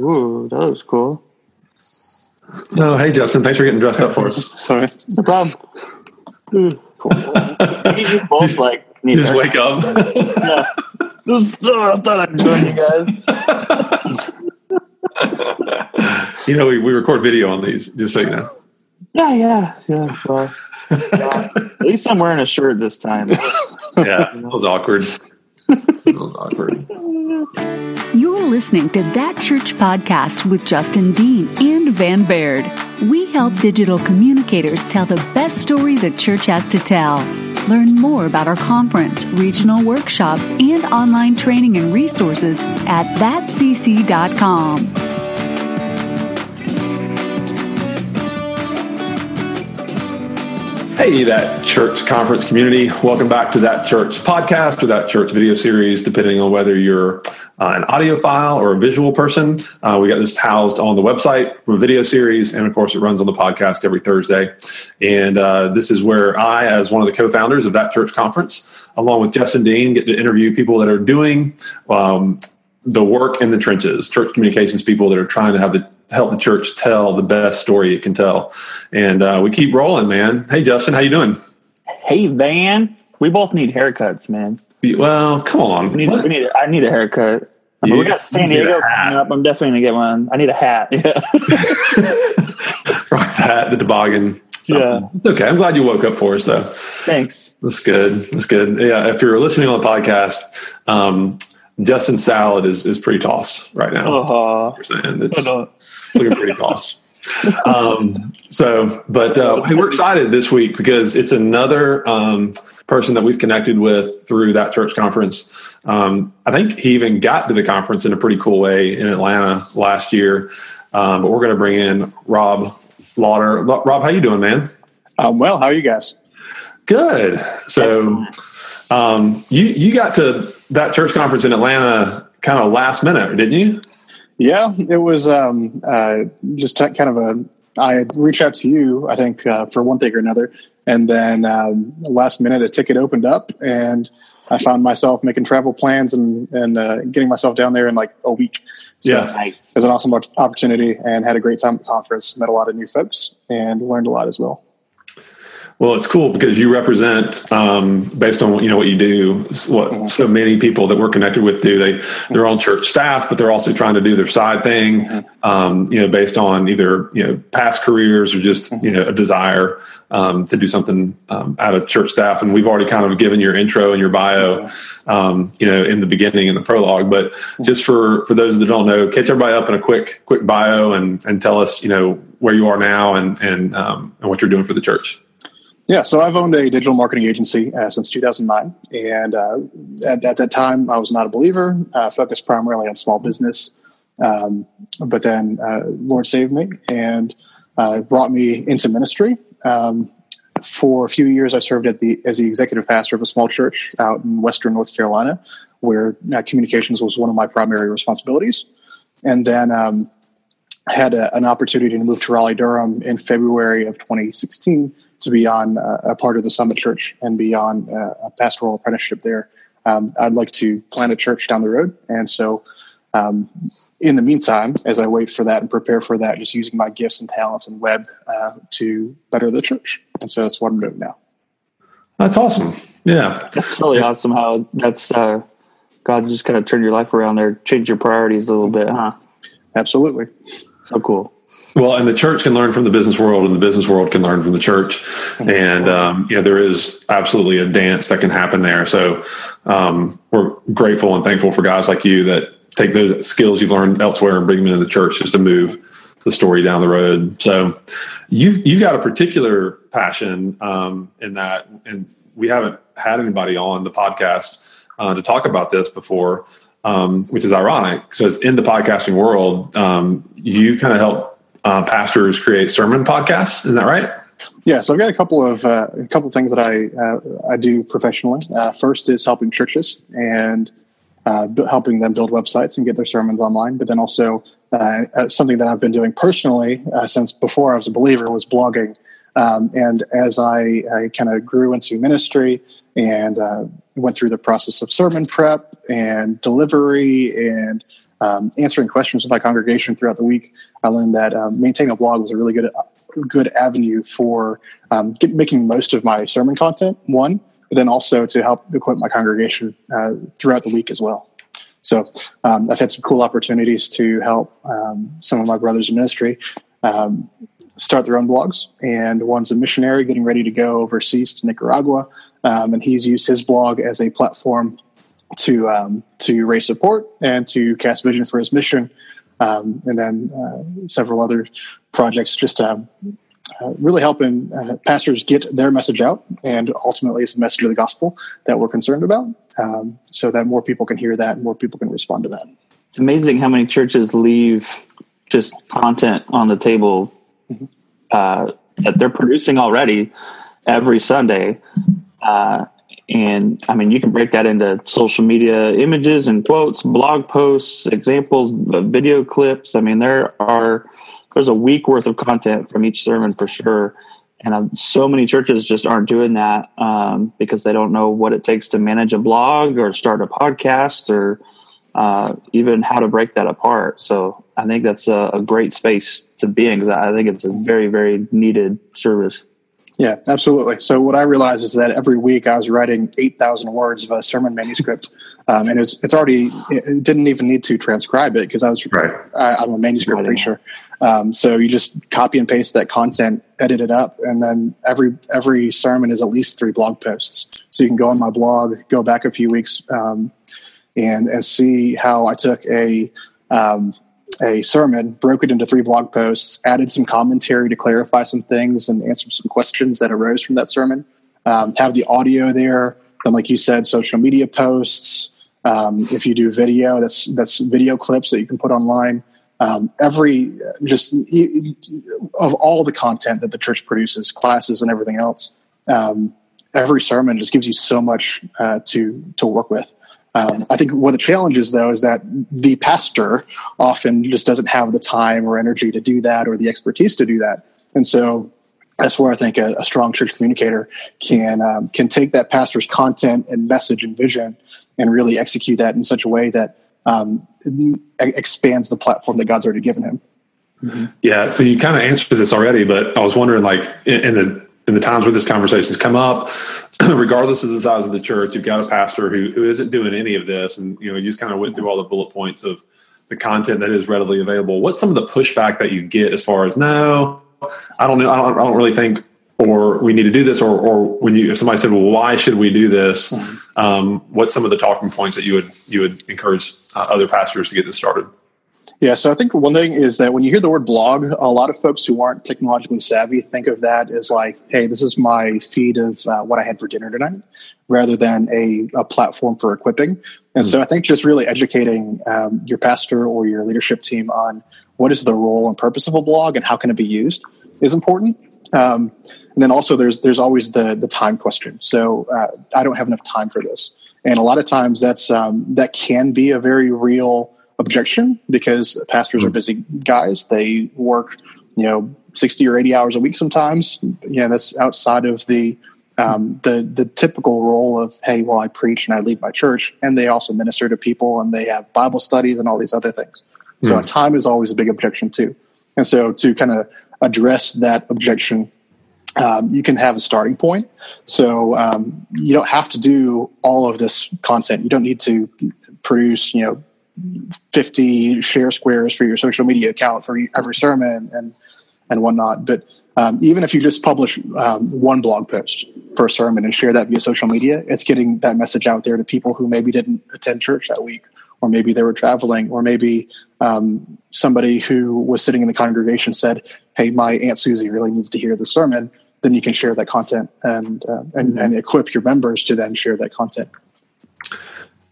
Ooh, that was cool. No, hey Justin, thanks for getting dressed up for us. Sorry, no problem. Ooh, cool. you both like need You just wake up. Yeah. Just, oh, I thought I'd join you guys. you know, we, we record video on these, just so you know. Yeah, yeah, yeah. Well, uh, at least I'm wearing a shirt this time. Yeah, it was awkward. Awkward. You're listening to That Church podcast with Justin Dean and Van Baird. We help digital communicators tell the best story the church has to tell. Learn more about our conference, regional workshops, and online training and resources at thatcc.com. Hey, that church conference community. Welcome back to that church podcast or that church video series, depending on whether you're uh, an audiophile or a visual person. Uh, we got this housed on the website from a video series, and of course, it runs on the podcast every Thursday. And uh, this is where I, as one of the co founders of that church conference, along with Justin Dean, get to interview people that are doing um, the work in the trenches, church communications people that are trying to have the help the church tell the best story it can tell. And uh, we keep rolling, man. Hey, Justin, how you doing? Hey, Van. We both need haircuts, man. Well, come on. We need. We need. I need a haircut. I mean, You- we got San you need a Diego coming up. I'm definitely gonna get one. I need a hat. Yeah. Rock that, the toboggan. Yeah. It's okay. I'm glad you woke up for us, though. Thanks. That's good. That's good. Yeah. If you're listening on the podcast, um, Justin's salad is, is pretty tossed right now. Oh, And it's looking pretty tossed. Um, so, but uh, hey, we're excited this week because it's another um, person that we've connected with through that church conference. Um, I think he even got to the conference in a pretty cool way in Atlanta last year. Um, but we're going to bring in Rob Laughter. Rob, how you doing, man? Um, well, how are you guys? Good. So, um, you you got to that church conference in Atlanta kind of last minute, didn't you? Yeah, it was um, uh, just t- kind of a. I reached out to you, I think, uh, for one thing or another, and then um, last minute a ticket opened up, and I found myself making travel plans and and uh, getting myself down there in like a week. So Yeah. it was an awesome opportunity, and had a great time at the conference. Met a lot of new folks, and learned a lot as well. Well, it's cool because you represent, um, based on what you know what you do, what so many people that we're connected with do. They they're on church staff, but they're also trying to do their side thing, um, you know, based on either you know past careers or just you know a desire um, to do something um, out of church staff. And we've already kind of given your intro and your bio, um, you know, in the beginning in the prologue. But just for for those that don't know, catch everybody up in a quick quick bio and and tell us you know where you are now and and um, and what you're doing for the church. Yeah, so I've owned a digital marketing agency uh, since 2009, and uh, at, at that time I was not a believer, uh, focused primarily on small business. Um, but then uh, Lord saved me and uh, brought me into ministry. Um, for a few years, I served at the as the executive pastor of a small church out in Western North Carolina, where uh, communications was one of my primary responsibilities. And then um, had a, an opportunity to move to Raleigh Durham in February of 2016 to be on uh, a part of the Summit Church and be on uh, a pastoral apprenticeship there. Um, I'd like to plant a church down the road, and so um, in the meantime, as I wait for that and prepare for that, just using my gifts and talents and web uh, to better the church, and so that's what I'm doing now. That's awesome. Yeah. That's really awesome how that's uh, God just kind of turned your life around there, changed your priorities a little bit, huh? Absolutely. So cool. Well, and the church can learn from the business world, and the business world can learn from the church. And um, you know, there is absolutely a dance that can happen there. So um, we're grateful and thankful for guys like you that take those skills you've learned elsewhere and bring them into the church just to move the story down the road. So you you've got a particular passion um, in that, and we haven't had anybody on the podcast uh, to talk about this before, um, which is ironic. So it's in the podcasting world. Um, you kind of help uh, pastors create sermon podcasts. Is that right? Yeah, so I've got a couple of uh, a couple of things that I uh, I do professionally. Uh, first is helping churches and uh, helping them build websites and get their sermons online. But then also something that I've been doing personally since before I was a believer was blogging. Um, and as I, I kind of grew into ministry and uh, went through the process of sermon prep and delivery and um, answering questions with my congregation throughout the week, I learned that um, maintaining a blog was a really good good avenue for um, get, making most of my sermon content. One, but then also to help equip my congregation uh, throughout the week as well. So um, I've had some cool opportunities to help um, some of my brothers in ministry um, start their own blogs. And one's a missionary getting ready to go overseas to Nicaragua, um, and he's used his blog as a platform to to raise support and to cast vision for his mission. Um, and then uh, several other projects just um, uh, really helping uh, pastors get their message out, and ultimately, it's the message of the gospel that we're concerned about, um, so that more people can hear that, and more people can respond to that. It's amazing how many churches leave just content on the table mm-hmm. uh, that they're producing already every Sunday. Uh, and I mean, you can break that into social media images and quotes, blog posts, examples, video clips. I mean, there are there's a week worth of content from each sermon for sure. And um, so many churches just aren't doing that um, because they don't know what it takes to manage a blog or start a podcast or uh, even how to break that apart. So I think that's a, a great space to be in because I think it's a very, very needed service. Yeah, absolutely. So what I realized is that every week I was writing eight thousand words of a sermon manuscript, um, and it's it's already it didn't even need to transcribe it because I was right. I, am a manuscript preacher, um, so you just copy and paste that content, edit it up, and then every every sermon is at least three blog posts. So you can go on my blog, go back a few weeks, um, and and see how I took a um, a sermon, broke it into three blog posts, added some commentary to clarify some things and answer some questions that arose from that sermon. Um, have the audio there. Then, like you said, social media posts. Um, if you do video, that's that's video clips that you can put online. Um, every just of all the content that the church produces, classes and everything else. Um, every sermon just gives you so much uh, to to work with. Um, I think one of the challenges, though, is that the pastor often just doesn't have the time or energy to do that or the expertise to do that. And so that's where I think a, a strong church communicator can um, can take that pastor's content and message and vision and really execute that in such a way that um, expands the platform that God's already given him. Mm-hmm. Yeah, so you kind of answered this already, but I was wondering, like in, in the in the times where this conversation has come up, regardless of the size of the church, you've got a pastor who, who isn't doing any of this. And, you know, you just kind of went through all the bullet points of the content that is readily available. What's some of the pushback that you get as far as, no, I don't know, I don't, I don't really think, or we need to do this, or, or when you, if somebody said, well, why should we do this? Um, what's some of the talking points that you would, you would encourage uh, other pastors to get this started? Yeah, so I think one thing is that when you hear the word blog, a lot of folks who aren't technologically savvy think of that as like, hey, this is my feed of uh, what I had for dinner tonight, rather than a, a platform for equipping. And mm-hmm. so I think just really educating um, your pastor or your leadership team on what is the role and purpose of a blog and how can it be used is important. Um, and then also there's there's always the the time question. So uh, I don't have enough time for this, and a lot of times that's um, that can be a very real objection because pastors are hmm. busy guys. They work, you know, 60 or 80 hours a week sometimes. You know, that's outside of the um, the the typical role of hey, well, I preach and I lead my church, and they also minister to people and they have Bible studies and all these other things. So mm. time is always a big objection too. And so to kind of address that objection, um, you can have a starting point. So um, you don't have to do all of this content. You don't need to produce you know 50 share squares for your social media account for every sermon and and whatnot. But um, even if you just publish um, one blog post per sermon and share that via social media, it's getting that message out there to people who maybe didn't attend church that week, or maybe they were traveling, or maybe um, somebody who was sitting in the congregation said, "Hey, my aunt Susie really needs to hear the sermon." Then you can share that content and uh, and, mm-hmm. and equip your members to then share that content.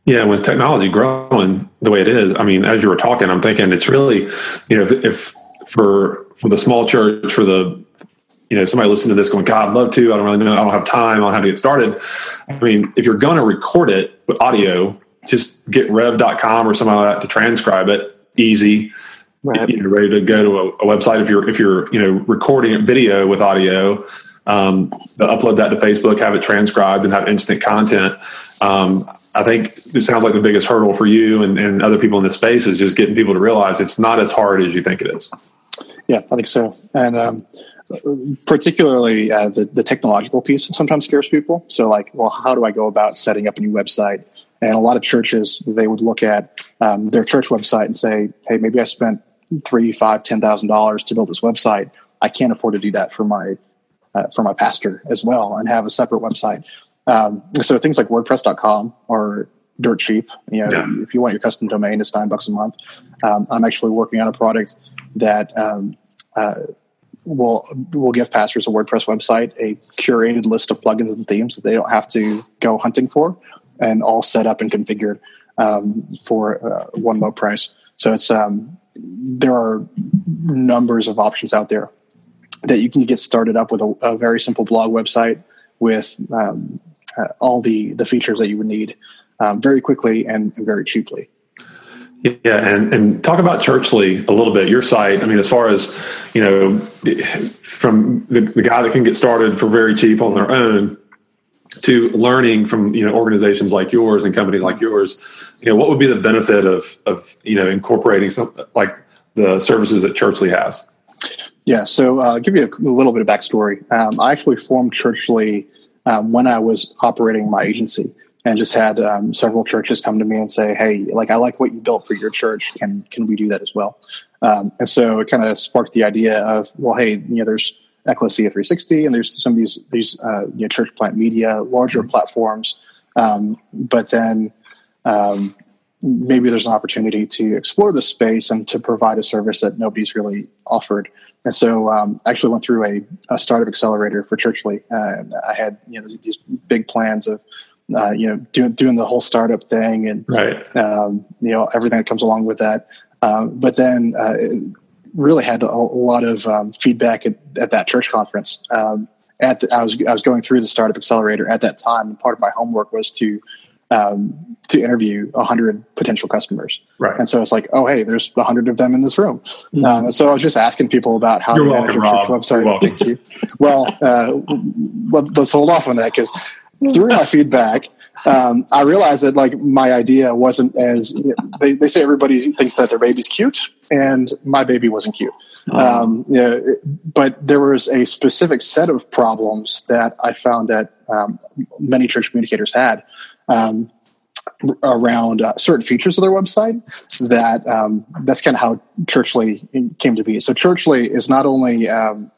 Yeah, with technology growing the way it is, I mean, as you were talking, I'm thinking it's really, you know, if, if for for the small church, for the you know, somebody listening to this going, God, I'd love to. I don't really know. I don't have time. I don't have to get started. I mean, if you're going to record it with audio, just get rev.com or something like that to transcribe it. Easy. Right. You know, ready to go to a, a, website. If you're, if you're, you know, recording a video with audio, um, upload that to Facebook, have it transcribed and have instant content. Um, I think it sounds like the biggest hurdle for you and, and other people in this space is just getting people to realize it's not as hard as you think it is. Yeah, I think so. And um, particularly uh, the, the technological piece sometimes scares people. So, like, well, how do I go about setting up a new website? And a lot of churches, they would look at um, their church website and say, hey, maybe I spent three, five, ten thousand dollars to build this website. I can't afford to do that for my uh, for my pastor as well and have a separate website. Um, so things like WordPress.com are dirt cheap. You know, yeah. if you want your custom domain, it's nine bucks a month. Um, I'm actually working on a product that um, uh, will will give pastors a WordPress website a curated list of plugins and themes that they don't have to go hunting for, and all set up and configured um, for uh, one low price. So it's um, there are numbers of options out there that you can get started up with a, a very simple blog website with um, uh, all the the features that you would need um, very quickly and, and, very cheaply. Yeah, and and talk about Churchly a little bit. Your site, I mean, as far as you know, from the, the guy that can get started for very cheap on their own to learning from you know organizations like yours and companies like yours you know what would be the benefit of of you know incorporating some like the services that churchly has yeah so uh, i'll give you a, a, little bit of backstory um, i actually formed churchly um, when i was operating my agency and just had um, several churches come to me and say hey like i like what you built for your church can can we do that as well um, and so it kind of sparked the idea of well hey you know there's Ekklesia 360, and there's some of these these uh, you know, church plant media, larger mm-hmm. platforms. Um, but then um, maybe there's an opportunity to explore the space and to provide a service that nobody's really offered. And so, um, I actually went through a, a startup accelerator for Churchly, and I had you know these big plans of uh, you know doing doing the whole startup thing and right. um, you know everything that comes along with that. Um, but then uh, really had a, a lot of um, feedback at, at, that church conference. Um, at the, I was I was going through the startup accelerator at that time, and part of my homework was to um, to interview hundred potential customers. Right. And so it's like, oh hey, there's hundred of them in this room. Mm-hmm. Um, so I was just asking people about how You're to manage welcome, your church website. Thank you. well, uh, let, us hold off on that because through my feedback, um, I realized that like my idea wasn't as you know, they, they say everybody thinks that their baby's cute, and my baby wasn't cute. Oh. Um, yeah, but there was a specific set of problems that I found that um, many church communicators had um, around uh, certain features of their website. That um, that's kind of how Churchly came to be. So Churchly is not only um,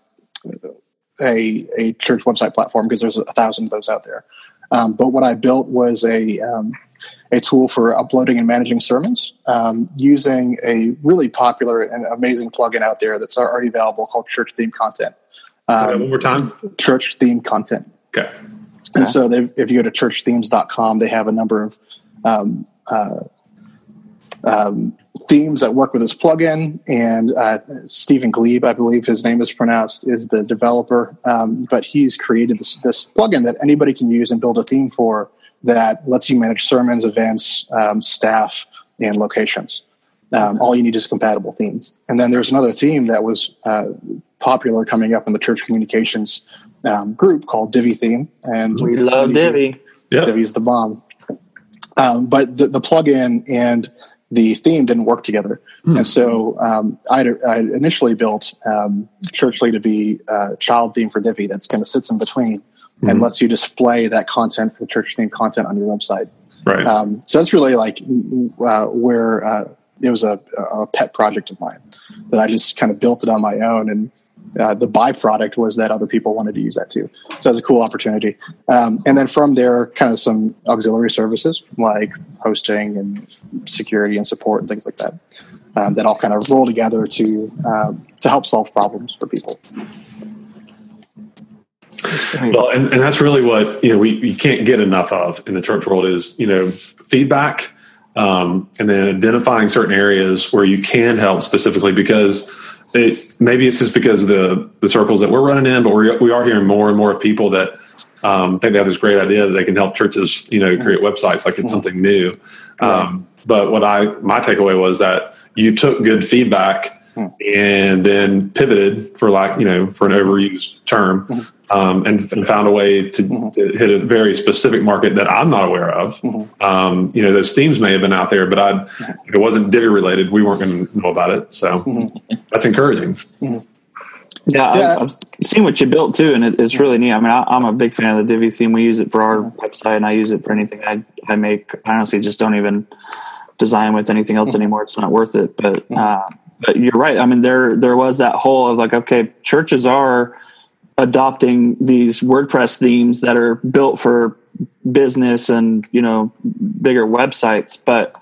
a a church website platform because there's a thousand of those out there. Um, but what I built was a um, a tool for uploading and managing sermons um, using a really popular and amazing plugin out there that's already available called Church Theme Content. Um, one more time. Church Theme Content. Okay. And so if you go to churchthemes.com, they have a number of um, uh, um, themes that work with this plugin. And uh, Steven Gliebe, I believe his name is pronounced, is the developer. Um, but he's created this, this plugin that anybody can use and build a theme for that lets you manage sermons, events, um, staff, and locations. Um, all you need is compatible themes. And then there's another theme that was uh, popular coming up in the church communications um, group called Divi Theme. And we love Divi. Yep. Divi's the bomb. Um, but the, the plugin and the theme didn't work together. Mm. And so um, I initially built um, Churchly to be a child theme for Divi that's kind of sits in between mm. and hmm. lets you display that content for church theme content on your website. Right. Um, so that's really like uh, where uh, it was a, a, pet project of mine that I just kind of built it on my own and uh, the byproduct was that other people wanted to use that too. So it was a cool opportunity. Um, and then from there, kind of some auxiliary services like hosting and security and support and things like that um, that all kind of roll together to um, to help solve problems for people. Well, and, and that's really what you know we, we can't get enough of in the church world is you know feedback um, and then identifying certain areas where you can help specifically because it's maybe it's just because the the circles that we're running in, but we we are hearing more and more of people that um, think they have this great idea that they can help churches, you know, create websites like it's something new. Um, but what I my takeaway was that you took good feedback and then pivoted for like you know for an overused term um, and, and, found a way to, to, hit a very specific market that I'm not aware of. Um, you know, those themes may have been out there, but I, if it wasn't Divi related, we weren't going to know about it. So. That's encouraging. Mm-hmm. Yeah, yeah. I've, I've, seen what you built too, and it, it's really neat. I mean, I, am a big fan of the Divi theme. We use it for our website, and I use it for anything I, I make. I honestly just don't even design with anything else mm-hmm. anymore. It's not worth it. But uh, but you're right. I mean, there there was that hole of like, okay, churches are adopting these WordPress themes that are built for business and you know bigger websites, but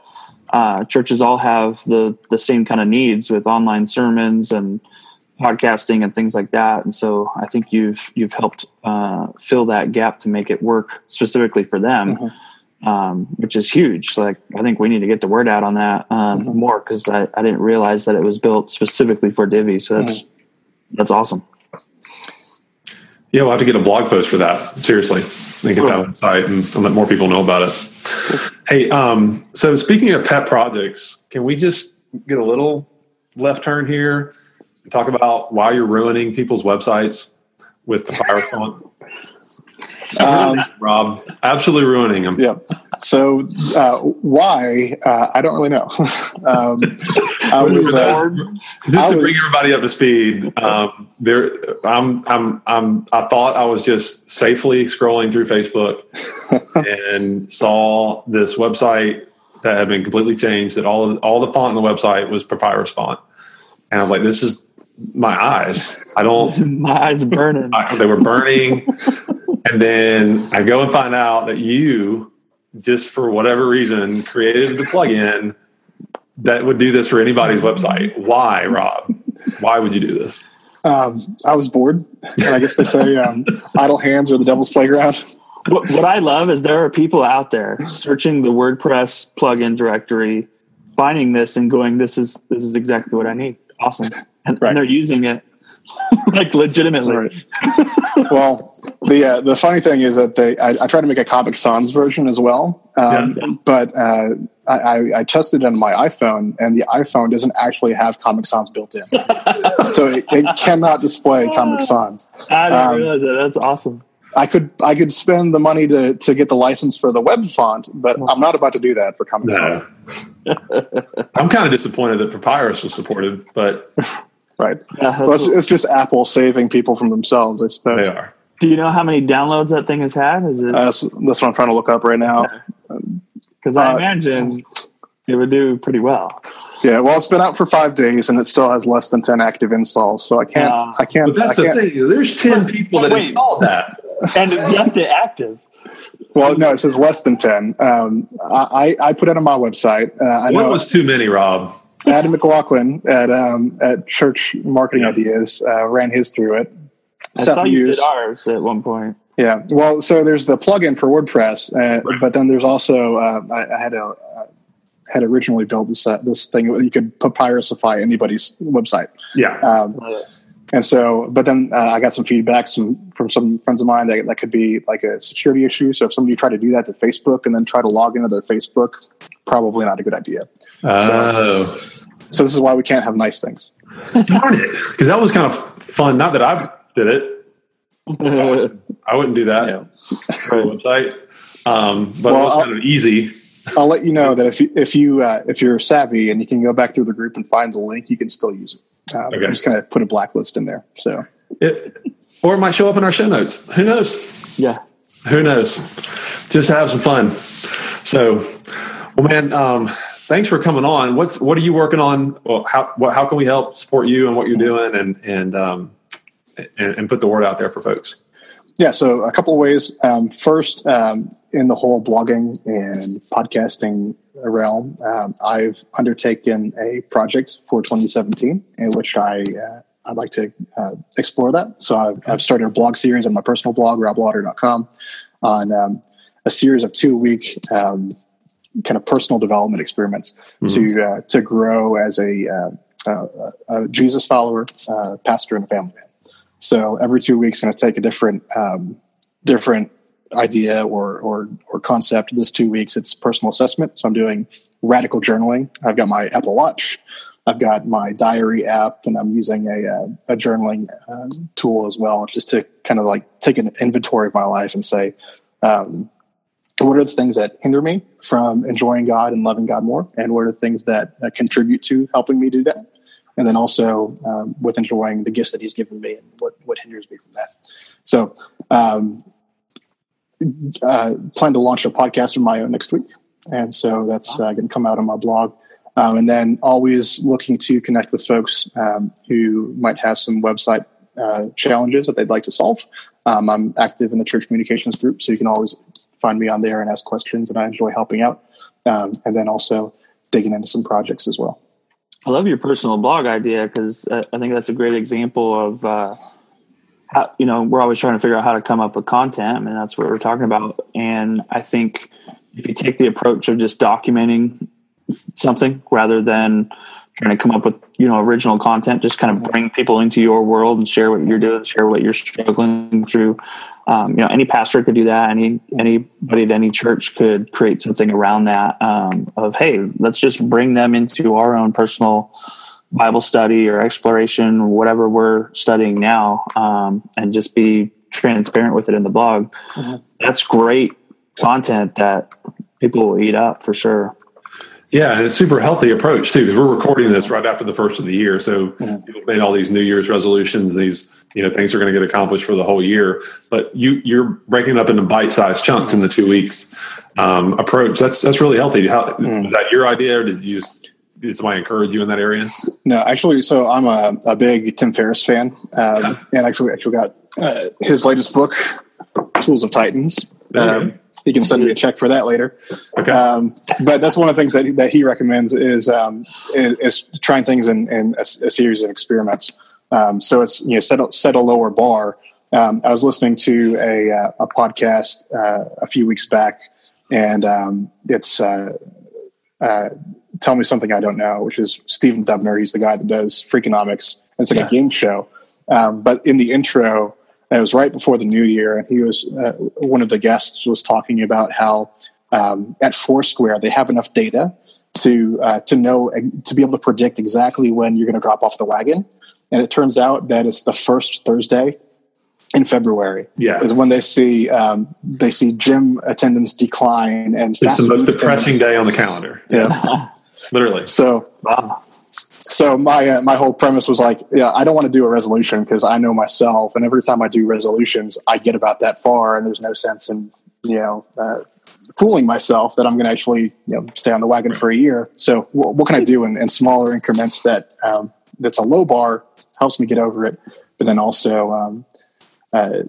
uh, churches all have the the same kind of needs with online sermons and podcasting and things like that. And so I think you've you've helped uh, fill that gap to make it work specifically for them, mm-hmm. um, which is huge. Like I think we need to get the word out on that um, mm-hmm. more because I, I didn't realize that it was built specifically for Divi. So that's mm-hmm. that's awesome. Yeah, we'll have to get a blog post for that. Seriously, and get that on site and, and, let more people know about it. Hey, um, so speaking of pet projects, can we just get a little left turn here and talk about why you're ruining people's websites with the fire font? Um, Rob, absolutely ruining him. Yeah. So uh, why? Uh, I don't really know. um, I was, uh, just I to was, bring everybody up to speed. Um, there, I'm, I'm, I'm. I thought I was just safely scrolling through Facebook and saw this website that had been completely changed. That all all the font on the website was papyrus font, and I was like, "This is my eyes. I don't. my eyes are burning. I, they were burning." and then I go and find out that you, just for whatever reason, created the plugin that would do this for anybody's website. Why, Rob? Why would you do this? Um, I was bored, and I guess they say um, idle hands are the devil's playground. What, what I love is there are people out there searching the WordPress plugin directory, finding this and going, "This is this is exactly what I need." Awesome, and, right. and they're using it like legitimately. Right. well, the uh, the funny thing is that they I, I tried to make a Comic Sans version as well, um, yeah. but uh, I, I, tested it on my iPhone, and the iPhone doesn't actually have Comic Sans built in, so it, it, cannot display Comic Sans. I didn't um, realize that. That's awesome. I could I could spend the money to to get the license for the web font, but I'm not about to do that for Comic Sans. I'm kind of disappointed that Papyrus was supported, but right? Yeah, well, it's, it's, just Apple saving people from themselves, I suppose. They are. Do you know how many downloads that thing has had? Is it? Uh, that's, that's, what I'm trying to look up right now. Because I uh, imagine it would do pretty well. Yeah, well, it's been out for five days and it still has less than ten active installs. So I can't. Uh, I can't. But that's the thing. There's ten people that wait, installed that, and it's left it active. Well, no, it says less than ten. Um, I, I put it on my website. Uh, I what was too many, Rob? Adam McLaughlin at um, at Church Marketing yeah. Ideas uh, ran his through it. I saw you did ours at one point. Yeah, well, so there's the plugin for WordPress, uh, right. but then there's also uh, I, I, had a uh, had originally built this uh, this thing you could papyrusify anybody's website. Yeah. Um, and so, but then uh, I got some feedback some, from some friends of mine that that could be like a security issue. So if somebody tried to do that to Facebook and then try to log into their Facebook, probably not a good idea. Oh. So, so this is why we can't have nice things. Darn it! Because that was kind of fun. Not that I did it. I wouldn't do that. Yeah. Website, um, but well, it was kind of easy. I'll let you know that if you, if you uh, if you're savvy and you can go back through the group and find the link, you can still use it. Um, okay. I'm just going to put a blacklist in there. So, it, or it might show up in our show notes. Who knows? Yeah. Who knows? Just have some fun. So, well, man, um, thanks for coming on. What's what are you working on? Well, how what, how can we help support you and what you're doing, and and um, and, and put the word out there for folks? Yeah, so a couple of ways. Um, first, um, in the whole blogging and podcasting realm, um, I've undertaken a project for 2017 in which I uh, I'd like to uh, explore that. So I've, I've, started a blog series on my personal blog, roblaughter.com, on um, a series of two week um, kind of personal development experiments mm-hmm. to uh, to grow as a, uh, uh, a Jesus follower, uh, pastor, and a family man. So every two weeks, going to take a different um, different idea or, or or concept. This two weeks, it's personal assessment. So I'm doing radical journaling. I've got my Apple Watch. I've got my diary app, and I'm using a, uh, a journaling um, tool as well, just to kind of like take an inventory of my life and say, um, what are the things that hinder me from enjoying God and loving God more, and what are the things that, that contribute to helping me do that, and then also um, with enjoying the gifts that He's given me and what what hinders me from that. So, um, uh, plan to launch a podcast of my own next week, and so that's uh, going to come out on my blog. Um, and then always looking to connect with folks um, who might have some website uh, challenges that they'd like to solve. Um, I'm active in the church communications group, so you can always find me on there and ask questions, and I enjoy helping out. Um, and then also digging into some projects as well. I love your personal blog idea because I think that's a great example of uh, how you know we're always trying to figure out how to come up with content, and that's what we're talking about. And I think if you take the approach of just documenting something rather than trying to come up with you know original content just kind of bring people into your world and share what you're doing share what you're struggling through um, you know any pastor could do that. Any anybody at any church could create something around that um, of hey let's just bring them into our own personal bible study or exploration whatever we're studying now um, and just be transparent with it in the blog. Mm-hmm. that's great content that people will eat up for sure yeah, and it's a super healthy approach too, because we're recording this right after the first of the year. So people made all these New Year's resolutions, these you know things are going to get accomplished for the whole year. But you you're breaking it up into bite sized chunks in the two weeks um, approach. That's that's really healthy. How, mm. Is that your idea, or did you just, did somebody encourage you in that area? No, actually, so I'm a, a big Tim Ferriss fan, um, yeah. and actually actually got uh, his latest book, Tools of Titans. Um, he can send me a check for that later. Okay. Um, but that's one of the things that, that he recommends is, um, is, is, trying things in, in a, a, series of experiments. Um, so it's, you know, set a, set a lower bar. Um, I was listening to a, uh, a podcast uh, a few weeks back and um, it's, uh, uh, tell me something I don't know, which is Stephen Dubner. He's the guy that does Freakonomics. And it's like yeah. a game show. Um, but in the intro, it was right before the new year, and he was uh, one of the guests was talking about how um, at Foursquare they have enough data to uh, to know to be able to predict exactly when you're going to drop off the wagon. And it turns out that it's the first Thursday in February. Yeah, is when they see um, they see gym attendance decline and it's the most depressing day on the calendar. Yeah, literally. So. Wow so my uh, my whole premise was like, yeah, I don't want to do a resolution because I know myself, and every time I do resolutions, I get about that far, and there's no sense in you know uh, fooling myself that I'm going to actually you know stay on the wagon for a year. So w- what can I do in, in smaller increments that um, that's a low bar helps me get over it, but then also um, uh,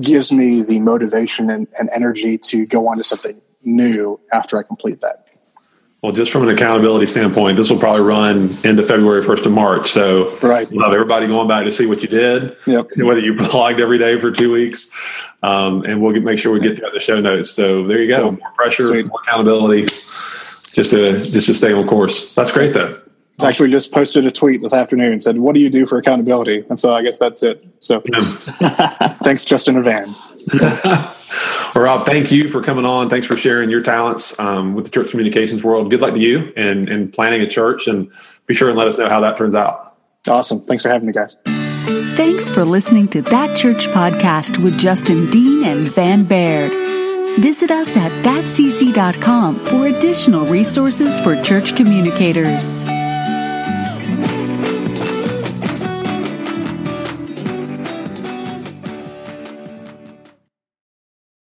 gives me the motivation and, and energy to go on to something new after I complete that. Well, just from an accountability standpoint, this will probably run into February 1st of March. So right. we'll have everybody going back to see what you did, yep. whether you blogged every day for two weeks. Um, and we'll get, make sure we get that in the show notes. So there you go. More pressure, Sweet. more accountability, just to, just to stay on course. That's great though. Actually, just posted a tweet this afternoon and said, "What do you do for accountability?" And so I guess that's it. So, thanks, Justin Van. well, Rob, thank you for coming on. Thanks for sharing your talents um, with the church communications world. Good luck to you and in, in planning a church, and be sure and let us know how that turns out. Awesome. Thanks for having me, guys. Thanks for listening to That Church podcast with Justin Dean and Van Baird. Visit us at thatcc.com for additional resources for church communicators.